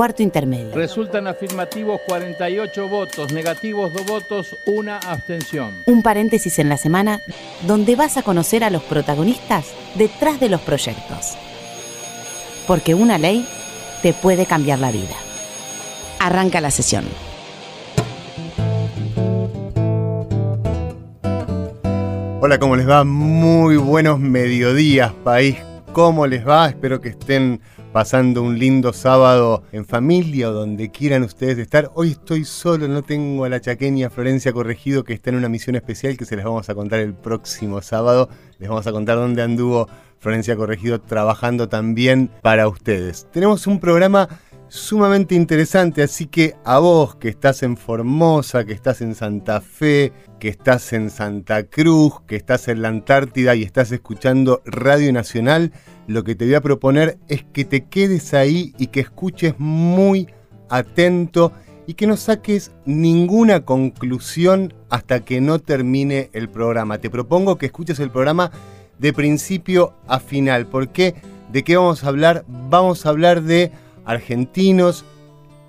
cuarto intermedio. Resultan afirmativos 48 votos, negativos 2 votos, una abstención. Un paréntesis en la semana donde vas a conocer a los protagonistas detrás de los proyectos. Porque una ley te puede cambiar la vida. Arranca la sesión. Hola, ¿cómo les va? Muy buenos mediodías, país. ¿Cómo les va? Espero que estén pasando un lindo sábado en familia o donde quieran ustedes estar. Hoy estoy solo, no tengo a la chaqueña Florencia Corregido que está en una misión especial que se les vamos a contar el próximo sábado. Les vamos a contar dónde anduvo Florencia Corregido trabajando también para ustedes. Tenemos un programa sumamente interesante, así que a vos que estás en Formosa, que estás en Santa Fe, que estás en Santa Cruz, que estás en la Antártida y estás escuchando Radio Nacional, lo que te voy a proponer es que te quedes ahí y que escuches muy atento y que no saques ninguna conclusión hasta que no termine el programa. Te propongo que escuches el programa de principio a final. ¿Por qué? ¿De qué vamos a hablar? Vamos a hablar de argentinos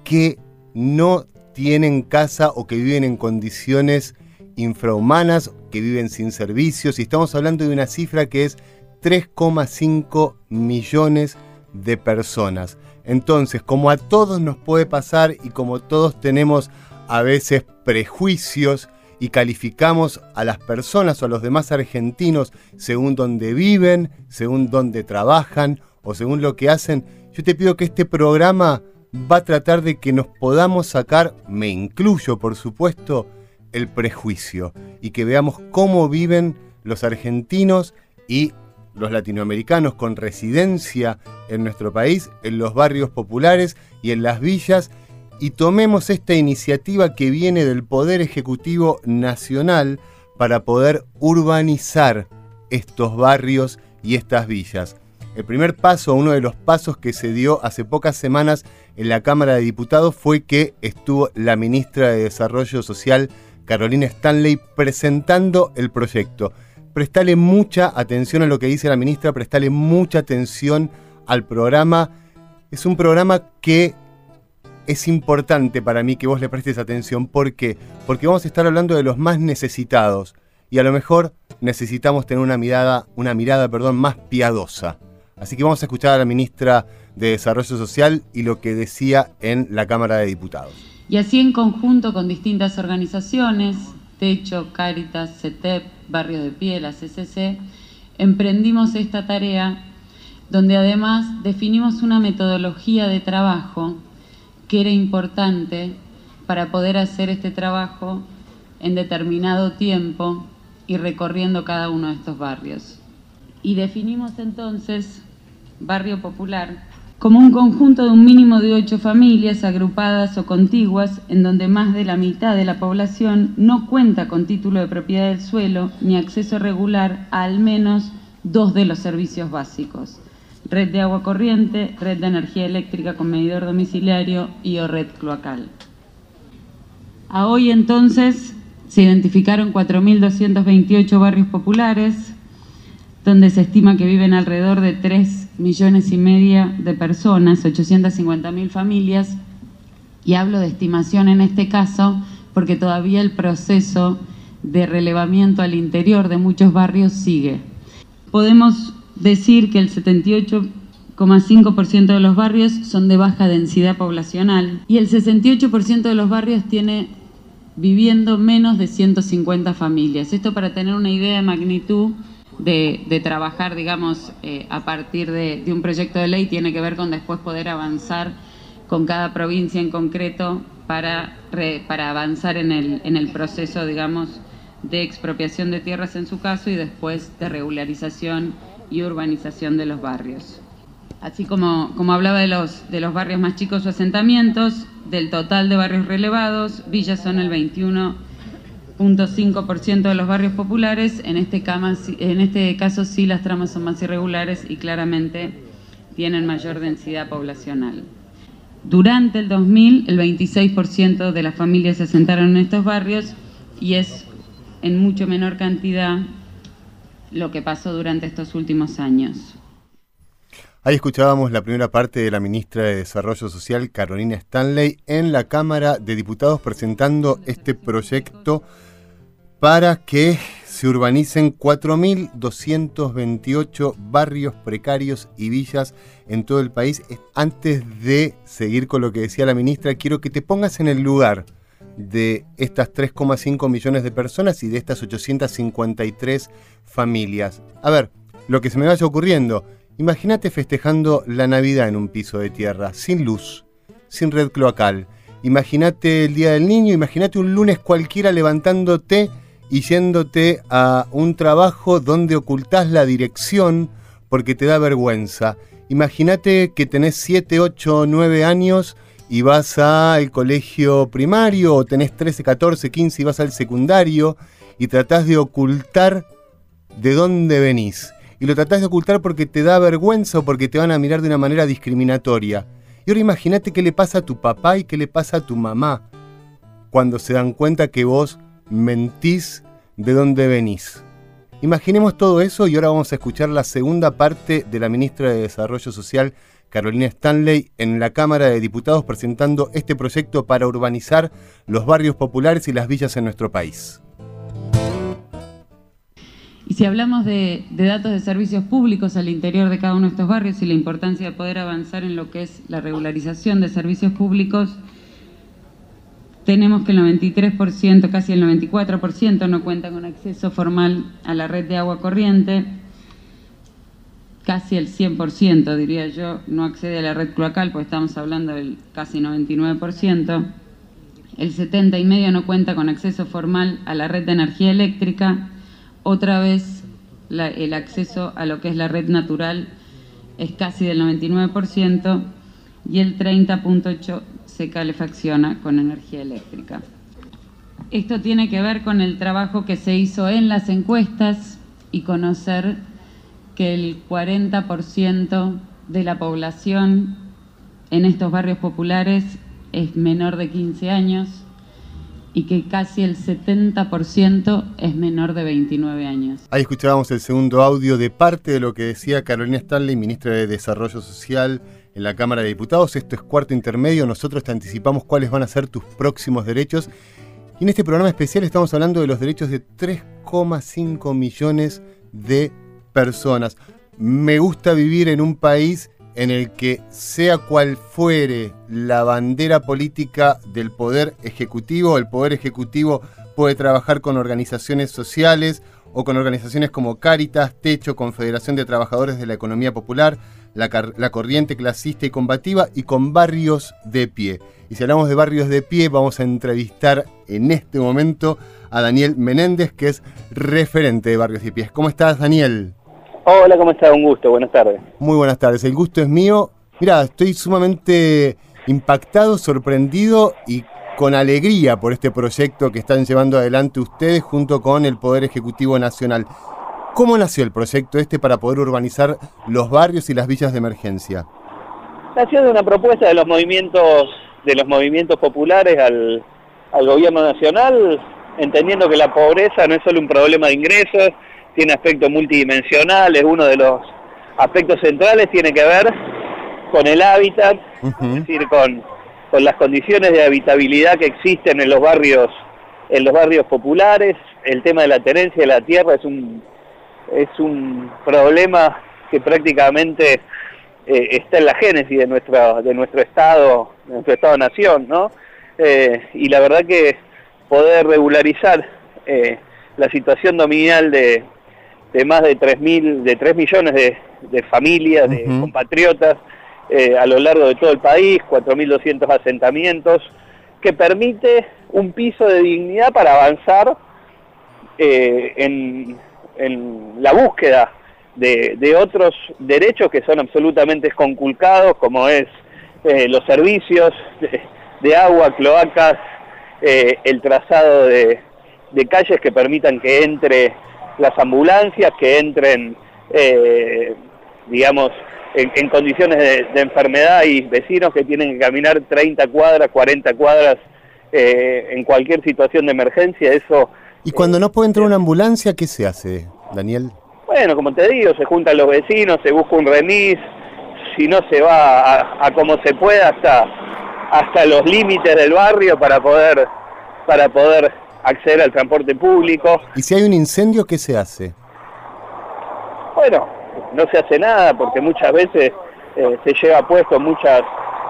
que no tienen casa o que viven en condiciones infrahumanas, que viven sin servicios, y estamos hablando de una cifra que es 3,5 millones de personas. Entonces, como a todos nos puede pasar y como todos tenemos a veces prejuicios y calificamos a las personas o a los demás argentinos según donde viven, según donde trabajan o según lo que hacen, yo te pido que este programa va a tratar de que nos podamos sacar, me incluyo por supuesto, el prejuicio y que veamos cómo viven los argentinos y los latinoamericanos con residencia en nuestro país, en los barrios populares y en las villas, y tomemos esta iniciativa que viene del Poder Ejecutivo Nacional para poder urbanizar estos barrios y estas villas. El primer paso, uno de los pasos que se dio hace pocas semanas en la Cámara de Diputados fue que estuvo la ministra de Desarrollo Social, Carolina Stanley, presentando el proyecto. Prestale mucha atención a lo que dice la ministra, prestale mucha atención al programa. Es un programa que es importante para mí que vos le prestes atención. ¿Por qué? Porque vamos a estar hablando de los más necesitados y a lo mejor necesitamos tener una mirada, una mirada, perdón, más piadosa. Así que vamos a escuchar a la ministra de Desarrollo Social y lo que decía en la Cámara de Diputados. Y así en conjunto con distintas organizaciones, Techo, Cáritas, CETEP, Barrio de Pie, la CCC, emprendimos esta tarea donde además definimos una metodología de trabajo que era importante para poder hacer este trabajo en determinado tiempo y recorriendo cada uno de estos barrios. Y definimos entonces barrio popular, como un conjunto de un mínimo de ocho familias agrupadas o contiguas en donde más de la mitad de la población no cuenta con título de propiedad del suelo ni acceso regular a al menos dos de los servicios básicos, red de agua corriente, red de energía eléctrica con medidor domiciliario y o red cloacal. A hoy entonces se identificaron 4.228 barrios populares, donde se estima que viven alrededor de 3 millones y media de personas, 850 mil familias, y hablo de estimación en este caso porque todavía el proceso de relevamiento al interior de muchos barrios sigue. Podemos decir que el 78,5% de los barrios son de baja densidad poblacional y el 68% de los barrios tiene viviendo menos de 150 familias. Esto para tener una idea de magnitud de, trabajar, digamos, eh, a partir de, un proyecto de ley tiene que ver con después poder avanzar con cada provincia en concreto para, para avanzar en el, en el proceso, digamos, de expropiación de tierras en su caso y después de regularización y urbanización de los barrios. Así como, como hablaba de los, de los barrios más chicos o asentamientos, del total de barrios relevados, villas son el 21 0.5% de los barrios populares, en este, en este caso sí las tramas son más irregulares y claramente tienen mayor densidad poblacional. Durante el 2000, el 26% de las familias se asentaron en estos barrios y es en mucho menor cantidad lo que pasó durante estos últimos años. Ahí escuchábamos la primera parte de la ministra de Desarrollo Social, Carolina Stanley, en la Cámara de Diputados presentando este proyecto para que se urbanicen 4.228 barrios precarios y villas en todo el país. Antes de seguir con lo que decía la ministra, quiero que te pongas en el lugar de estas 3,5 millones de personas y de estas 853 familias. A ver, lo que se me vaya ocurriendo Imagínate festejando la Navidad en un piso de tierra, sin luz, sin red cloacal. Imagínate el Día del Niño, imagínate un lunes cualquiera levantándote y yéndote a un trabajo donde ocultás la dirección porque te da vergüenza. Imagínate que tenés 7, 8, 9 años y vas al colegio primario o tenés 13, 14, 15 y vas al secundario y tratás de ocultar de dónde venís y lo tratás de ocultar porque te da vergüenza o porque te van a mirar de una manera discriminatoria. Y ahora imagínate qué le pasa a tu papá y qué le pasa a tu mamá cuando se dan cuenta que vos mentís de dónde venís. Imaginemos todo eso y ahora vamos a escuchar la segunda parte de la ministra de Desarrollo Social, Carolina Stanley, en la Cámara de Diputados presentando este proyecto para urbanizar los barrios populares y las villas en nuestro país. Y si hablamos de, datos de servicios públicos al interior de cada uno de estos barrios y la importancia de poder avanzar en lo que es la regularización de servicios públicos, tenemos que el 93%, casi el 94% no cuenta con acceso formal a la red de agua corriente, casi el 100%, diría yo, no accede a la red cloacal, pues estamos hablando del casi 99%, el 70,5% no cuenta con acceso formal a la red de energía eléctrica, otra vez el acceso a lo que es la red natural es casi del 99% y el 30.8% se calefacciona con energía eléctrica. Esto tiene que ver con el trabajo que se hizo en las encuestas y conocer que el 40% de la población en estos barrios populares es menor de 15 años y que casi el 70% es menor de 29 años. Ahí escuchábamos el segundo audio de parte de lo que decía Carolina Stanley, ministra de Desarrollo Social en la Cámara de Diputados. Esto es cuarto intermedio, nosotros te anticipamos cuáles van a ser tus próximos derechos. Y en este programa especial estamos hablando de los derechos de 3,5 millones de personas. Me gusta vivir en un país en el que sea cual fuere la bandera política del poder ejecutivo, el poder ejecutivo puede trabajar con organizaciones sociales o con organizaciones como Cáritas, Techo, Confederación de Trabajadores de la Economía Popular, la, la, Corriente Clasista y Combativa y con barrios de pie. Y si hablamos de barrios de pie, vamos a entrevistar en este momento a Daniel Menéndez, que es referente de Barrios de Pie. ¿Cómo estás, Daniel? Hola, ¿cómo estás? Un gusto, buenas tardes. Muy buenas tardes, el gusto es mío. Mira, estoy sumamente impactado, sorprendido y con alegría por este proyecto que están llevando adelante ustedes junto con el Poder Ejecutivo Nacional. ¿Cómo nació el proyecto este para poder urbanizar los barrios y las villas de emergencia? Nació de una propuesta de los movimientos, de los movimientos populares al, al gobierno nacional, entendiendo que la pobreza no es solo un problema de ingresos, tiene aspectos multidimensionales, uno de los aspectos centrales tiene que ver con el hábitat, es decir, con, con las condiciones de habitabilidad que existen en los barrios en los barrios populares, el tema de la tenencia de la tierra es un es un problema que prácticamente eh, está en la génesis de nuestro de nuestro estado, de nuestro estado nación, ¿no? Eh, y la verdad que poder regularizar eh, la situación nominal de, de más de 3, mil, de 3 millones de, familias, de compatriotas eh, a lo largo de todo el país, 4.200 asentamientos, que permite un piso de dignidad para avanzar eh, en, la búsqueda de, otros derechos que son absolutamente conculcados, como es eh, los servicios de, agua, cloacas, el trazado de calles que permitan que entre las ambulancias que entren, eh, digamos, en, condiciones de, enfermedad y vecinos que tienen que caminar 30 cuadras, 40 cuadras eh, en cualquier situación de emergencia, eso... ¿Y cuando no puede entrar una ambulancia, qué se hace, Daniel? Bueno, como te digo, se juntan los vecinos, se busca un remis, si no se va a, como se pueda hasta, hasta los límites del barrio para poder, para poder acceder al transporte público. ¿Y si hay un incendio, qué se hace? Bueno, no se hace nada porque muchas veces eh, se lleva puesto muchas,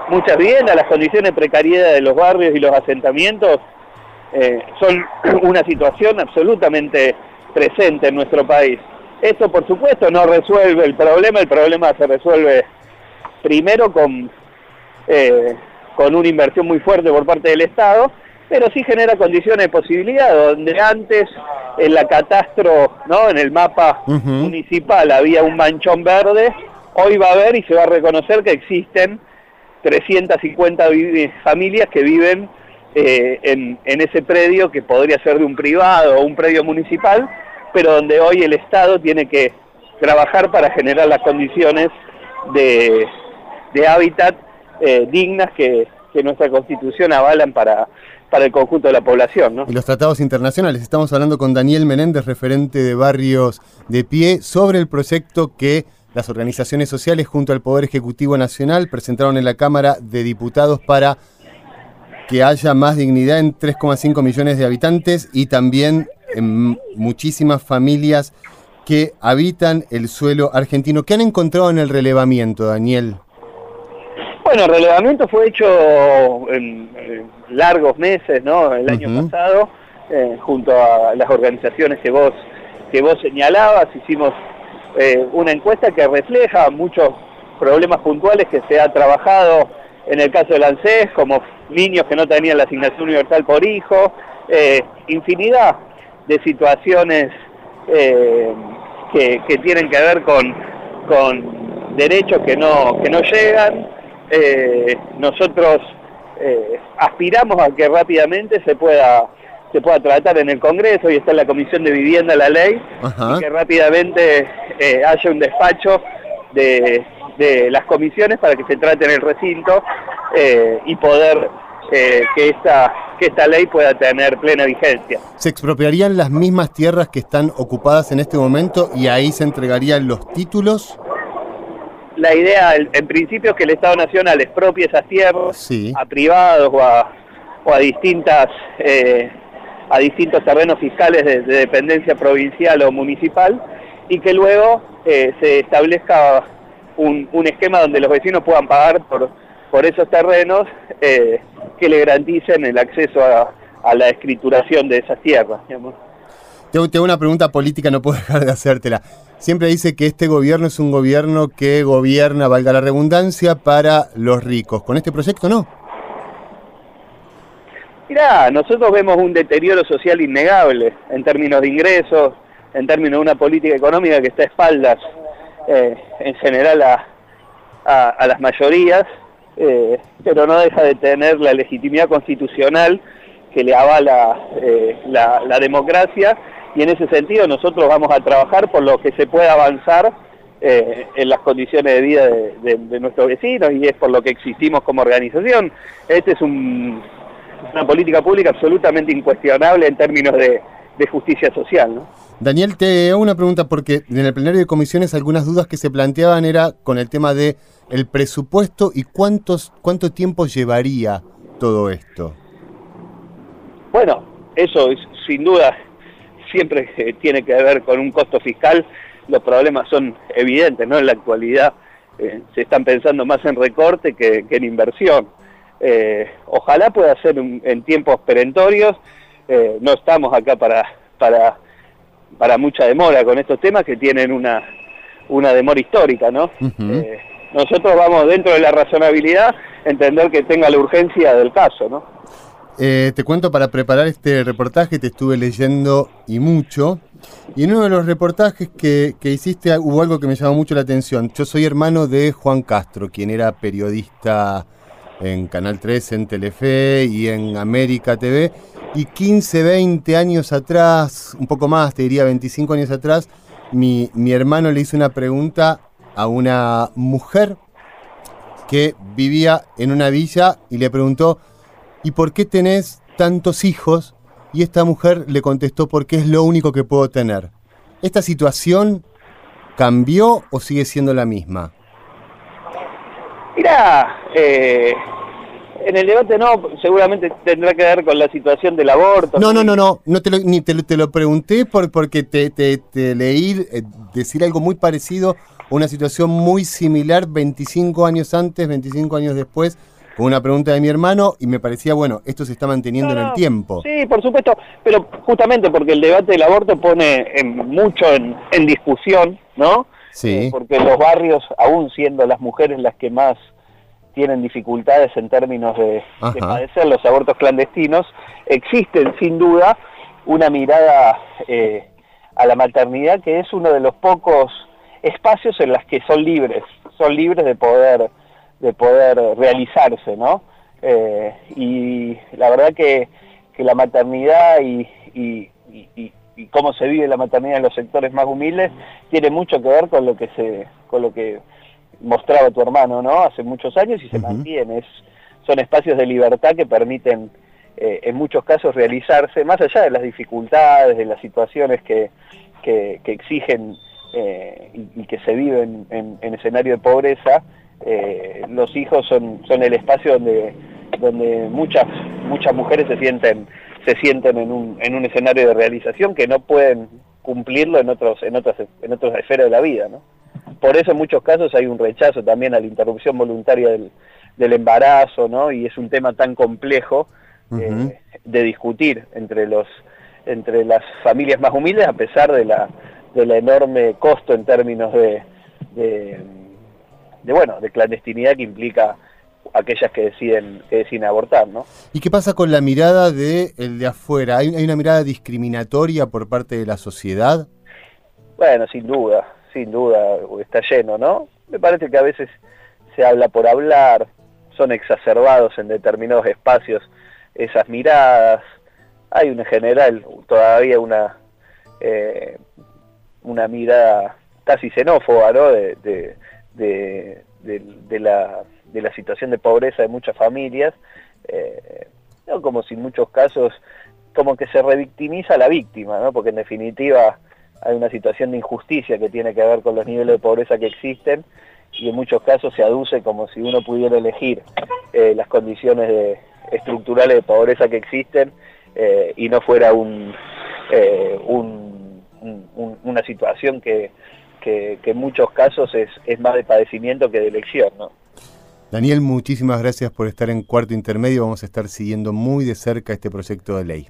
muchas viviendas, las condiciones de precariedad de los barrios y los asentamientos eh, son una situación absolutamente presente en nuestro país. Esto, por supuesto, no resuelve el problema, el problema se resuelve primero con, eh, con una inversión muy fuerte por parte del Estado, pero sí genera condiciones de posibilidad, donde antes en la catastro, ¿no? en el mapa municipal había un manchón verde, hoy va a haber y se va a reconocer que existen 350 familias que viven eh, en, ese predio que podría ser de un privado o un predio municipal, pero donde hoy el Estado tiene que trabajar para generar las condiciones de, hábitat eh, dignas que, nuestra Constitución avalan para, para el conjunto de la población. Y los tratados internacionales. Estamos hablando con Daniel Menéndez, referente de Barrios de Pie, sobre el proyecto que las organizaciones sociales junto al Poder Ejecutivo Nacional presentaron en la Cámara de Diputados para que haya más dignidad en 3,5 millones de habitantes y también en muchísimas familias que habitan el suelo argentino. ¿Qué han encontrado en el relevamiento, Daniel? Bueno, el relevamiento fue hecho en, largos meses, ¿no? El año pasado, eh, junto a las organizaciones que vos que vos señalabas, hicimos eh, una encuesta que refleja muchos problemas puntuales que se ha trabajado en el caso del ANSES, como niños que no tenían la asignación universal por hijo, eh, infinidad de situaciones eh, que, tienen que ver con, con derechos que no, que no llegan. Eh, nosotros aspiramos a que rápidamente se pueda se pueda tratar en el Congreso y está en la Comisión de Vivienda la ley y que rápidamente haya un despacho de, de las comisiones para que se trate en el recinto eh, y poder eh, que, esta, que esta ley pueda tener plena vigencia. ¿Se expropiarían las mismas tierras que están ocupadas en este momento y ahí se entregarían los títulos? La idea, en principio, es que el Estado Nacional expropie esas tierras a privados o a, o a distintas... Eh, a distintos terrenos fiscales de, dependencia provincial o municipal y que luego se establezca un, esquema donde los vecinos puedan pagar por, por esos terrenos eh, que le garanticen el acceso a, la escrituración de esas tierras. Digamos. Tengo, una pregunta política, no puedo dejar de hacértela. Siempre dice que este gobierno es un gobierno que gobierna, valga la redundancia, para los ricos. ¿Con este proyecto no? Mirá, nosotros vemos un deterioro social innegable en términos de ingresos, en términos de una política económica que está a espaldas eh, en general a, las mayorías, eh, pero no deja de tener la legitimidad constitucional que le avala eh, la, democracia y en ese sentido nosotros vamos a trabajar por lo que se pueda avanzar en las condiciones de vida de, nuestros vecinos y es por lo que existimos como organización. Este es un, una política pública absolutamente incuestionable en términos de, de justicia social. ¿no? Daniel, te hago una pregunta porque en el plenario de comisiones algunas dudas que se planteaban era con el tema de el presupuesto y cuántos cuánto tiempo llevaría todo esto. Bueno, eso es, sin duda siempre tiene que ver con un costo fiscal. Los problemas son evidentes, ¿no? En la actualidad eh, se están pensando más en recorte que, en inversión. Eh, ojalá pueda ser en tiempos perentorios eh, no estamos acá para, para, para mucha demora con estos temas que tienen una, una demora histórica, ¿no? Eh, nosotros vamos dentro de la razonabilidad entender que tenga la urgencia del caso, ¿no? Eh, te cuento, para preparar este reportaje te estuve leyendo y mucho. Y en uno de los reportajes que, que, hiciste hubo algo que me llamó mucho la atención. Yo soy hermano de Juan Castro, quien era periodista en Canal 3, en Telefe y en América TV. Y 15, 20 años atrás, un poco más, te diría 25 años atrás, mi, mi hermano le hizo una pregunta a una mujer que vivía en una villa y le preguntó, ¿y por qué tenés tantos hijos? Y esta mujer le contestó, porque es lo único que puedo tener. ¿Esta situación cambió o sigue siendo la misma? Mirá, eh, en el debate no, seguramente tendrá que ver con la situación del aborto. No, no, no, no, no te lo, ni te lo, te lo pregunté por, porque te, te, te leí eh, decir algo muy parecido, una situación muy similar 25 años antes, 25 años después, con una pregunta de mi hermano y me parecía, bueno, esto se está manteniendo No, en el tiempo. Sí, por supuesto, pero justamente porque el debate del aborto pone en- mucho en, en discusión, ¿no? Sí. Eh, porque los barrios, aún siendo las mujeres las que más tienen dificultades en términos de, padecer los abortos clandestinos, existen sin duda una mirada eh, a la maternidad que es uno de los pocos espacios en los que son libres, son libres de poder de poder realizarse, ¿no? Eh, y la verdad que, que la maternidad y, y- y- y- y cómo se vive la maternidad en los sectores más humildes tiene mucho que ver con lo que se con lo que mostraba tu hermano, ¿no? Hace muchos años y se mantiene. Es, son espacios de libertad que permiten, eh, en muchos casos, realizarse, más allá de las dificultades, de las situaciones que, que, que exigen eh, y, y que se viven en, en escenario de pobreza, eh, los hijos son, son el espacio donde, donde muchas, muchas mujeres se sienten, se sienten en un, en un escenario de realización que no pueden cumplirlo en otros, en otras, en otras esferas de la vida, ¿no? Por eso en muchos casos hay un rechazo también a la interrupción voluntaria del, del embarazo, ¿no? Y es un tema tan complejo eh, de discutir entre los entre las familias más humildes a pesar de la de la enorme costo en términos de, de, de, bueno de clandestinidad que implica aquellas que deciden que deciden abortar, ¿no? ¿Y qué pasa con la mirada de el de afuera? ¿Hay, hay una mirada discriminatoria por parte de la sociedad? Bueno, sin duda, sin duda está lleno, ¿no? Me parece que a veces se habla por hablar, son exacerbados en determinados espacios esas miradas. Hay en general todavía una eh, una mirada casi xenófoba, ¿no? De, de, de, la, de la situación de pobreza de muchas familias, eh, ¿no? como si en muchos casos como que se revictimiza a la víctima, ¿no? Porque en definitiva hay una situación de injusticia que tiene que ver con los niveles de pobreza que existen y en muchos casos se aduce como si uno pudiera elegir eh, las condiciones estructurales de pobreza que existen eh, y no fuera eh, un- un- un- una situación que en muchos casos es, es más de padecimiento que de elección, ¿no? Daniel, muchísimas gracias por estar en Cuarto Intermedio. Vamos a estar siguiendo muy de cerca este proyecto de ley.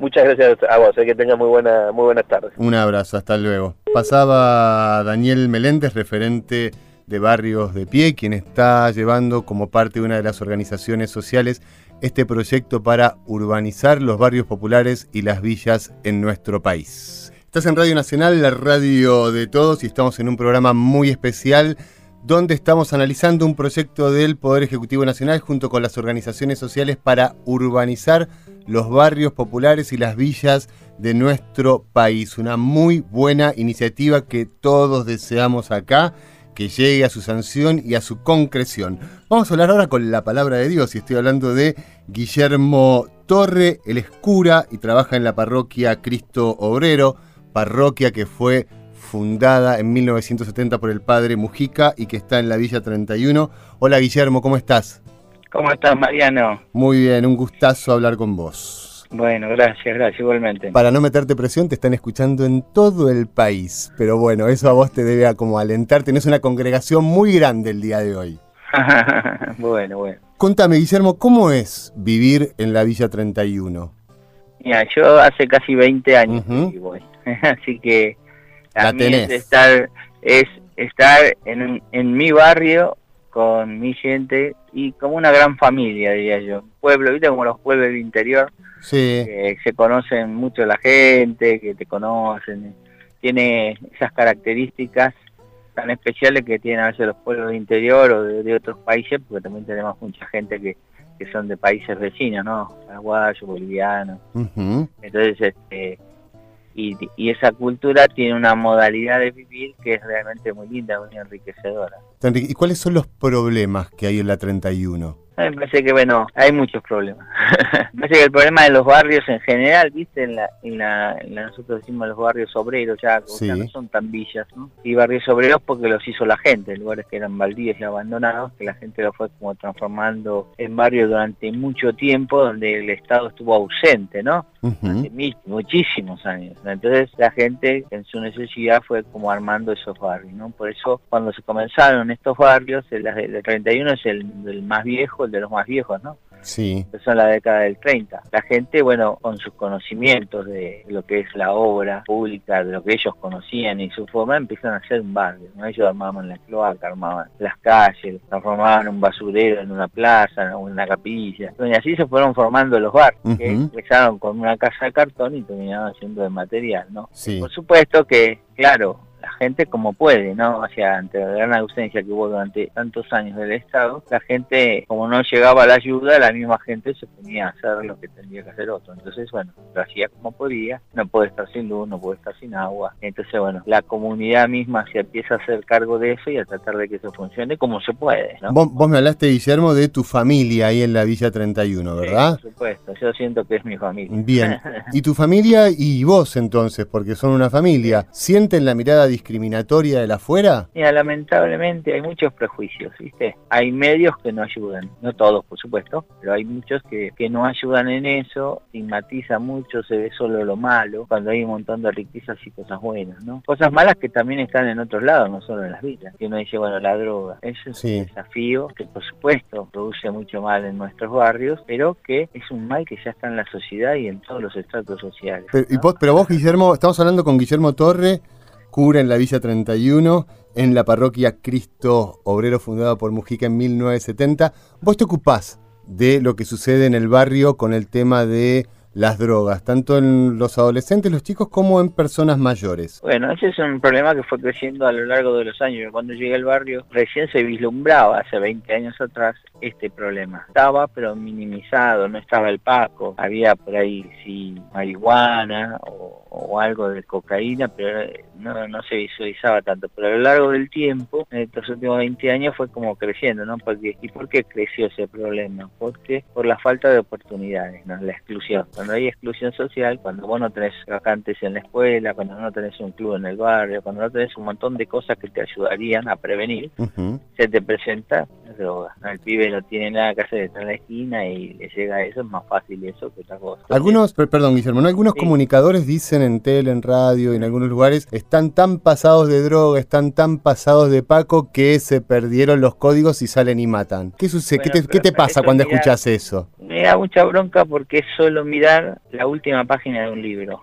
Muchas gracias a vos, eh, que tengas muy, buena, muy buenas tardes. Un abrazo, hasta luego. Pasaba Daniel Meléndez, referente de Barrios de Pie, quien está llevando como parte de una de las organizaciones sociales este proyecto para urbanizar los barrios populares y las villas en nuestro país. Estás en Radio Nacional, la radio de todos, y estamos en un programa muy especial donde estamos analizando un proyecto del Poder Ejecutivo Nacional junto con las organizaciones sociales para urbanizar los barrios populares y las villas de nuestro país. Una muy buena iniciativa que todos deseamos acá, que llegue a su sanción y a su concreción. Vamos a hablar ahora con la palabra de Dios y estoy hablando de Guillermo Torre, él es cura y trabaja en la parroquia Cristo Obrero, parroquia que fue fundada en 1970 por el padre Mujica y que está en la Villa 31. Hola Guillermo, ¿cómo estás? ¿Cómo estás, Mariano? Muy bien, un gustazo hablar con vos. Bueno, gracias, gracias, igualmente. Para no meterte presión, te están escuchando en todo el país. Pero bueno, eso a vos te debe como alentar. Tenés una congregación muy grande el día de hoy. bueno, bueno. Contame, Guillermo, ¿cómo es vivir en la Villa 31? Mira, yo hace casi 20 años que vivo ahí. Así que a La mí tenés. es estar, es estar en mi barrio con mi gente y como una gran familia, diría yo. Pueblo, ¿viste? Como los pueblos del interior, Sí, que se conocen mucho la gente, que te conocen. Tiene esas características tan especiales que tienen a veces los pueblos del interior o de, de otros países, porque también tenemos mucha gente que, que son de países vecinos, ¿no? Paraguayos, bolivianos. ujú, Entonces, este, y, y esa cultura tiene una modalidad de vivir que es realmente muy linda, muy enriquecedora. ¿Y cuáles son los problemas que hay en la 31? me parece que, bueno, hay muchos problemas. me parece que el problema de los barrios en general, viste, en la, en la, nosotros decimos los barrios obreros, ya, no son tan villas, ¿no? Y barrios obreros porque los hizo la gente, lugares que eran baldíos y abandonados, que la gente lo fue como transformando en barrios durante mucho tiempo, donde el Estado estuvo ausente, ¿no? muchísimos años. Entonces la gente en su necesidad fue como armando esos barrios, ¿no? Por eso cuando se comenzaron estos barrios, el, el 31 es el, el más viejo, el de los más viejos, ¿no? Sí. Eso en la década del 30. La gente, bueno, con sus conocimientos de lo que es la obra pública, de lo que ellos conocían y su forma, empiezan a hacer un barrio. ¿no? Ellos armaban la cloaca, armaban las calles, transformaban un basurero en una plaza, en una capilla. Y así se fueron formando los barrios, que empezaron con una casa de cartón y terminaban siendo de material, ¿no? Sí. Por supuesto que, claro, la gente como puede, ¿no? O sea, ante la gran ausencia que hubo durante tantos años del Estado, la gente, como no llegaba la ayuda, la misma gente se ponía a hacer lo que tendría que hacer otro. Entonces, bueno, lo hacía como podía, no puede estar sin luz, no puede estar sin agua. Entonces, bueno, la comunidad misma se empieza a hacer cargo de eso y a tratar de que eso funcione como se puede, ¿no? Vos, me hablaste, Guillermo, de tu familia ahí en la Villa 31, ¿verdad? por supuesto, yo siento que es mi familia. Bien, ¿y tu familia y vos entonces, porque son una familia, sienten la mirada discriminatoria de la afuera? Mira, lamentablemente hay muchos prejuicios, ¿viste? Hay medios que no ayudan, no todos, por supuesto, pero hay muchos que, que no ayudan en eso, estigmatiza mucho, se ve solo lo malo, cuando hay un montón de riquezas y cosas buenas, ¿no? Cosas malas que también están en otros lados, no solo en las villas. Que uno dice, bueno, la droga, eso es un desafío que por supuesto produce mucho mal en nuestros barrios, pero que es un mal que ya está en la sociedad y en todos los estratos sociales. Pero, vos, pero vos, Guillermo, estamos hablando con Guillermo Torre, cura en la Villa 31, en la parroquia Cristo Obrero fundada por Mujica en 1970. Vos te ocupás de lo que sucede en el barrio con el tema de las drogas, tanto en los adolescentes, los chicos, como en personas mayores? Bueno, ese es un problema que fue creciendo a lo largo de los años. Cuando llegué al barrio, recién se vislumbraba, hace 20 años atrás, este problema. Estaba, pero minimizado, no estaba el Paco. Había por ahí, sí, marihuana o, algo de cocaína, pero no, no se visualizaba tanto. Pero a lo largo del tiempo, en estos últimos 20 años, fue como creciendo, ¿no? Porque, ¿Y por qué creció ese problema? Porque por la falta de oportunidades, ¿no? La exclusión cuando hay exclusión social, cuando vos no tenés vacantes en la escuela, cuando no tenés un club en el barrio, cuando no tenés un montón de cosas que te ayudarían a prevenir, se te presenta droga. El pibe no tiene nada que hacer, está en la esquina y le llega a eso, es más fácil eso que otra cosa. Algunos, perdón Guillermo, algunos comunicadores dicen en tele, en radio, en algunos lugares, están tan pasados de droga, están tan pasados de Paco que se perdieron los códigos y salen y matan. ¿Qué sucede? ¿Qué te, ¿qué te pasa cuando escuchas eso? Me da mucha bronca porque es solo mirar la última página de un libro.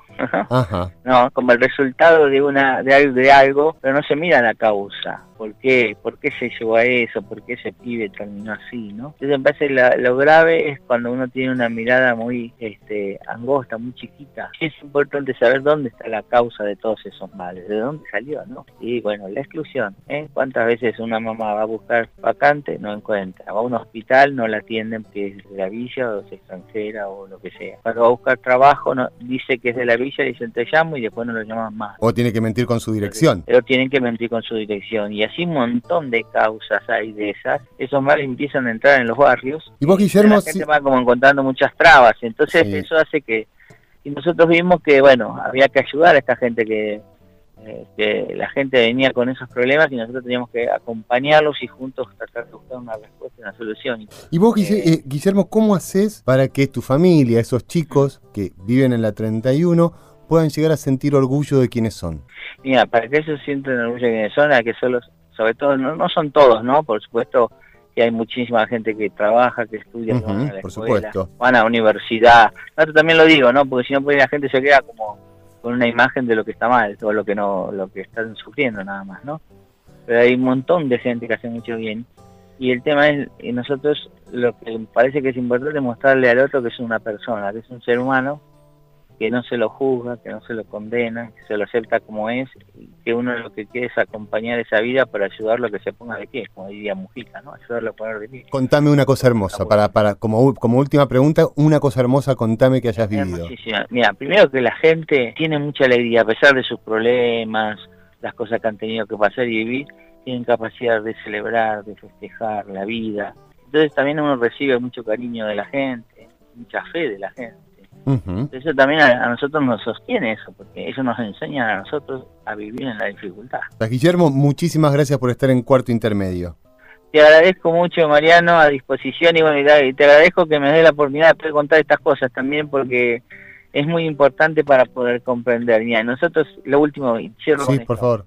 No, como el resultado de una de, de algo, pero no se mira la causa. ¿Por qué? ¿Por qué se llegó a eso? ¿Por qué ese pibe terminó así? ¿no? Entonces me parece lo grave es cuando uno tiene una mirada muy este, angosta, muy chiquita. Es importante saber dónde está la causa de todos esos males, de dónde salió, ¿no? Y bueno, la exclusión. ¿eh? ¿Cuántas veces una mamá va a buscar vacante? No encuentra. Va a un hospital, no la atienden que es de la villa o es extranjera o lo que sea. Cuando va a buscar trabajo, no, dice que es de la villa, dicen te llamo y después no lo llaman más. O tiene que mentir con su dirección. Pero tienen que mentir con su dirección. Y así un montón de causas hay de esas. Esos males empiezan a entrar en los barrios. Y vos, Guillermo... La gente va como encontrando muchas trabas. Entonces eso hace que... Y nosotros vimos que, bueno, había que ayudar a esta gente que, eh, que la gente venía con esos problemas y nosotros teníamos que acompañarlos y juntos tratar de buscar una respuesta, una solución. Y vos, eh, eh, Guillermo, ¿cómo haces para que tu familia, esos chicos que viven en la 31, puedan llegar a sentir orgullo de quienes son? Mira, para que ellos sientan orgullo de quienes son, a que solo sobre todo, no, son todos, ¿no? Por supuesto que hay muchísima gente que trabaja, que estudia, van a la por supuesto. van a la universidad. También lo digo, ¿no? Porque si no, pues la gente se queda como con una imagen de lo que está mal, o lo que no, lo que están sufriendo nada más, ¿no? Pero hay un montón de gente que hace mucho bien. Y el tema es, y nosotros lo que parece que es importante mostrarle al otro que es una persona, que es un ser humano, que no se lo juzga, que no se lo condena, que se lo acepta como es, y que uno lo que quiere es acompañar esa vida para ayudarlo a que se ponga de pie, como diría Mujica, ¿no? Ayudarlo a poner de pie. Contame una cosa hermosa, para, para como, como última pregunta, una cosa hermosa, contame que hayas vivido. Mira, primero que la gente tiene mucha alegría, a pesar de sus problemas, las cosas que han tenido que pasar y vivir, tienen capacidad de celebrar, de festejar la vida. Entonces también uno recibe mucho cariño de la gente, mucha fe de la gente. Eso también a, nosotros nos sostiene eso, porque eso nos enseña a nosotros a vivir en la dificultad. Guillermo, muchísimas gracias por estar en cuarto intermedio. Te agradezco mucho, Mariano, a disposición y bueno, y te agradezco que me dé la oportunidad de poder contar estas cosas también, porque es muy importante para poder comprender. Mira, nosotros, lo último, cierro Sí, por favor.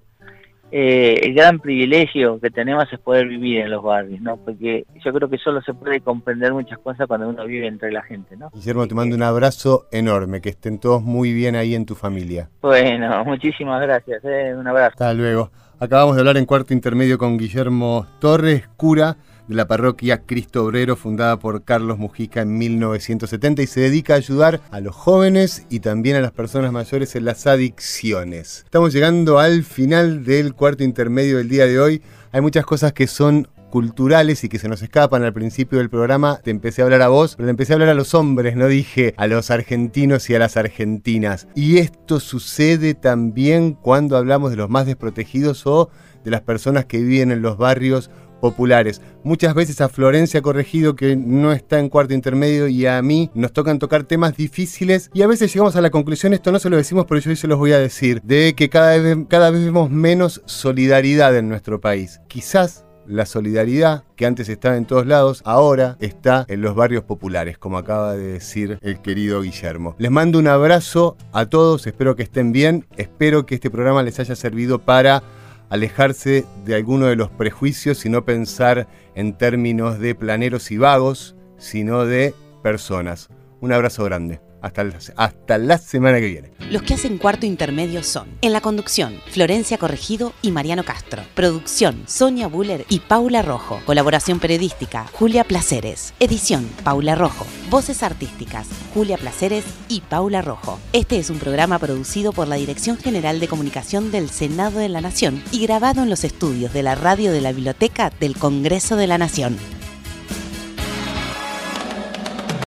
Eh, el gran privilegio que tenemos es poder vivir en los barrios, ¿no? Porque yo creo que solo se puede comprender muchas cosas cuando uno vive entre la gente, ¿no? Guillermo, te mando un abrazo enorme, que estén todos muy bien ahí en tu familia. Bueno, muchísimas gracias, ¿eh? un abrazo. Hasta luego. Acabamos de hablar en cuarto intermedio con Guillermo Torres, cura la parroquia Cristo Obrero fundada por Carlos Mujica en 1970 y se dedica a ayudar a los jóvenes y también a las personas mayores en las adicciones. Estamos llegando al final del cuarto intermedio del día de hoy. Hay muchas cosas que son culturales y que se nos escapan al principio del programa. Te empecé a hablar a vos, pero te empecé a hablar a los hombres, no dije a los argentinos y a las argentinas. Y esto sucede también cuando hablamos de los más desprotegidos o de las personas que viven en los barrios populares. Muchas veces a Florencia Corregido, que no está en cuarto intermedio, y a mí nos tocan tocar temas difíciles y a veces llegamos a la conclusión, esto no se lo decimos, pero yo hoy se los voy a decir, de que cada vez, cada vez vemos menos solidaridad en nuestro país. Quizás la solidaridad que antes estaba en todos lados, ahora está en los barrios populares, como acaba de decir el querido Guillermo. Les mando un abrazo a todos, espero que estén bien, espero que este programa les haya servido para alejarse de alguno de los prejuicios y no pensar en términos de planeros y vagos, sino de personas. Un abrazo grande. Hasta la, hasta la semana que viene. Los que hacen cuarto intermedio son, en la conducción, Florencia Corregido y Mariano Castro. Producción, Sonia Buller y Paula Rojo. Colaboración periodística, Julia Placeres. Edición, Paula Rojo. Voces artísticas, Julia Placeres y Paula Rojo. Este es un programa producido por la Dirección General de Comunicación del Senado de la Nación y grabado en los estudios de la radio de la Biblioteca del Congreso de la Nación.